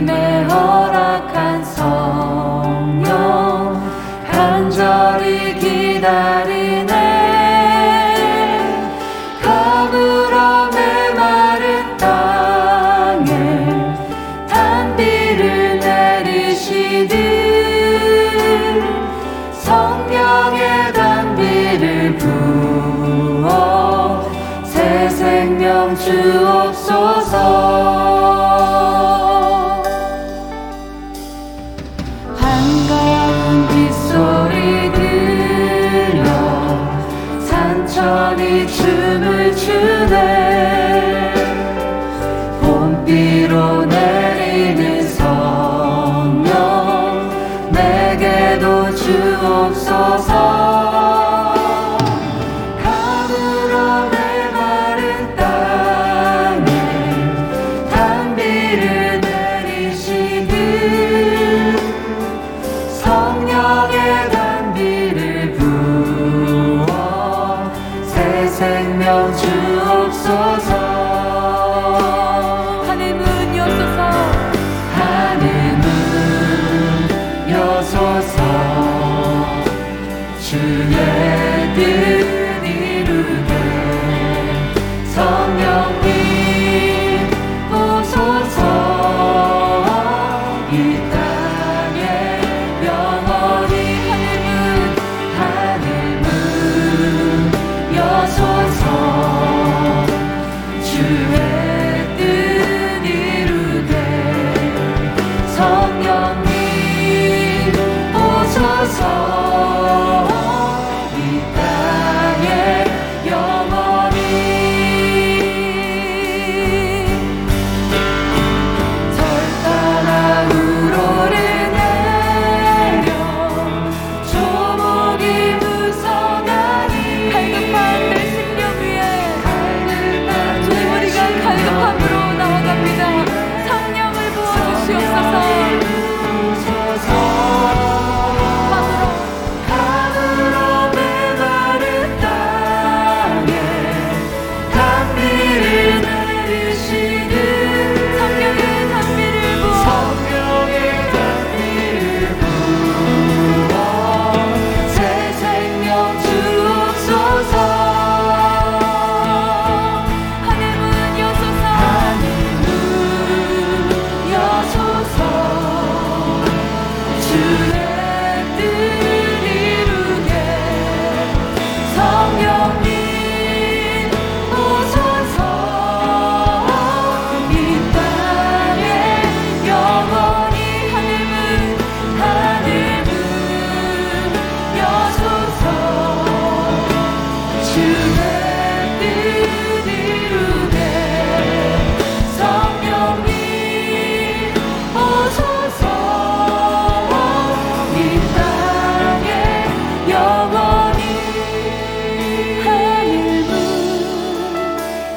mejor. Oh. る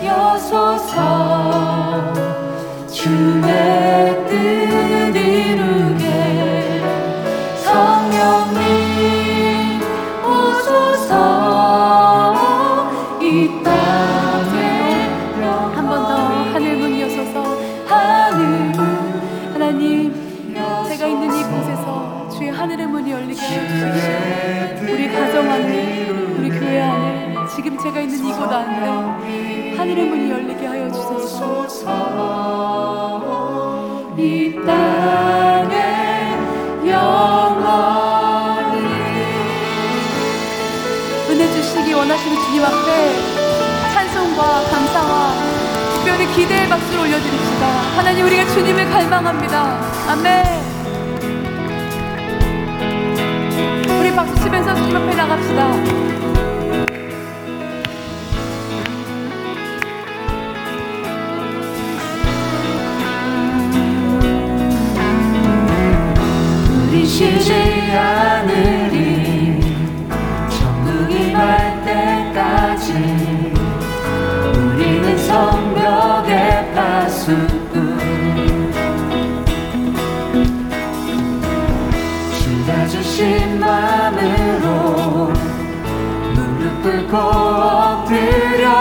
여소서. 주의 하늘의 문이 열리게 하여 주소서. 이 땅에 영원히 은혜 주시기 원하시는 주님 앞에 찬송과 감사와 특별히 기대의 박수를 올려드립시다. 하나님 우리가 주님을 갈망합니다. 아멘. 박수 치면서 주님 앞에 나갑시다. 엎드려.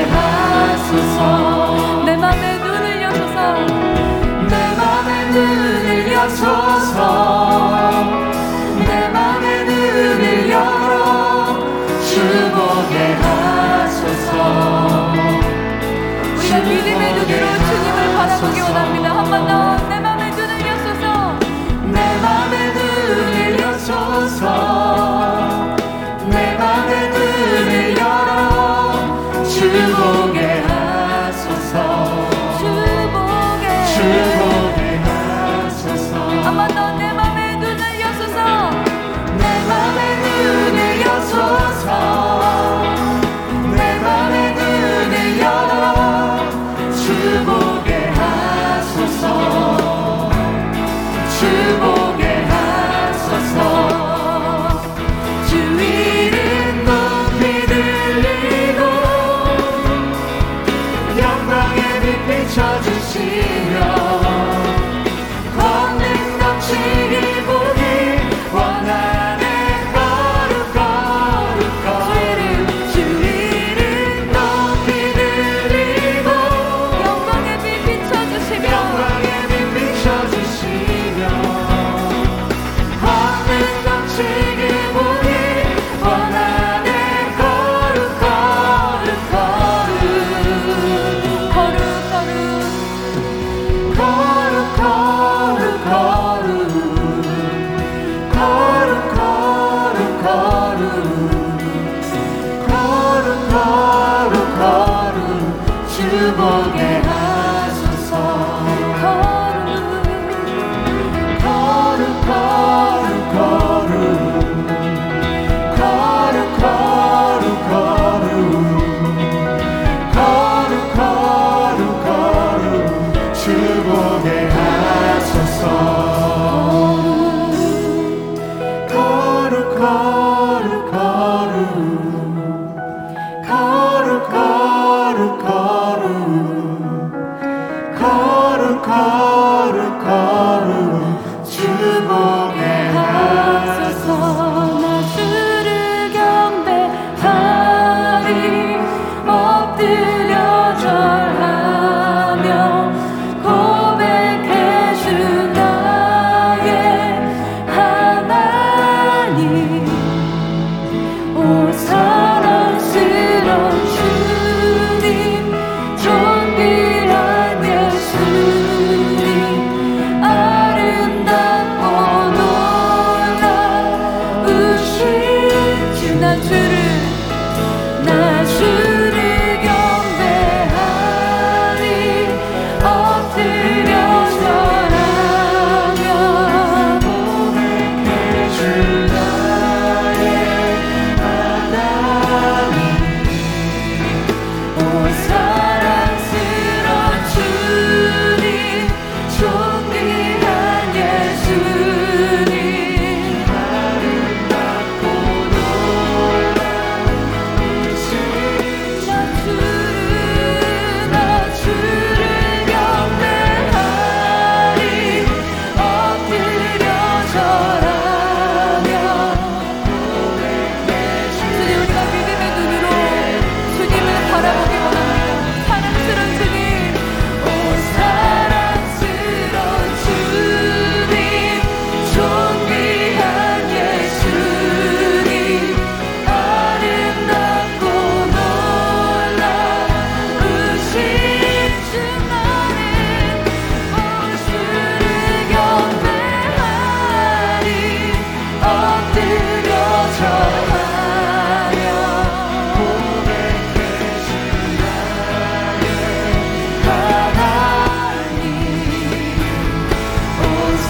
through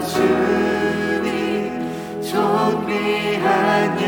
주님 존귀한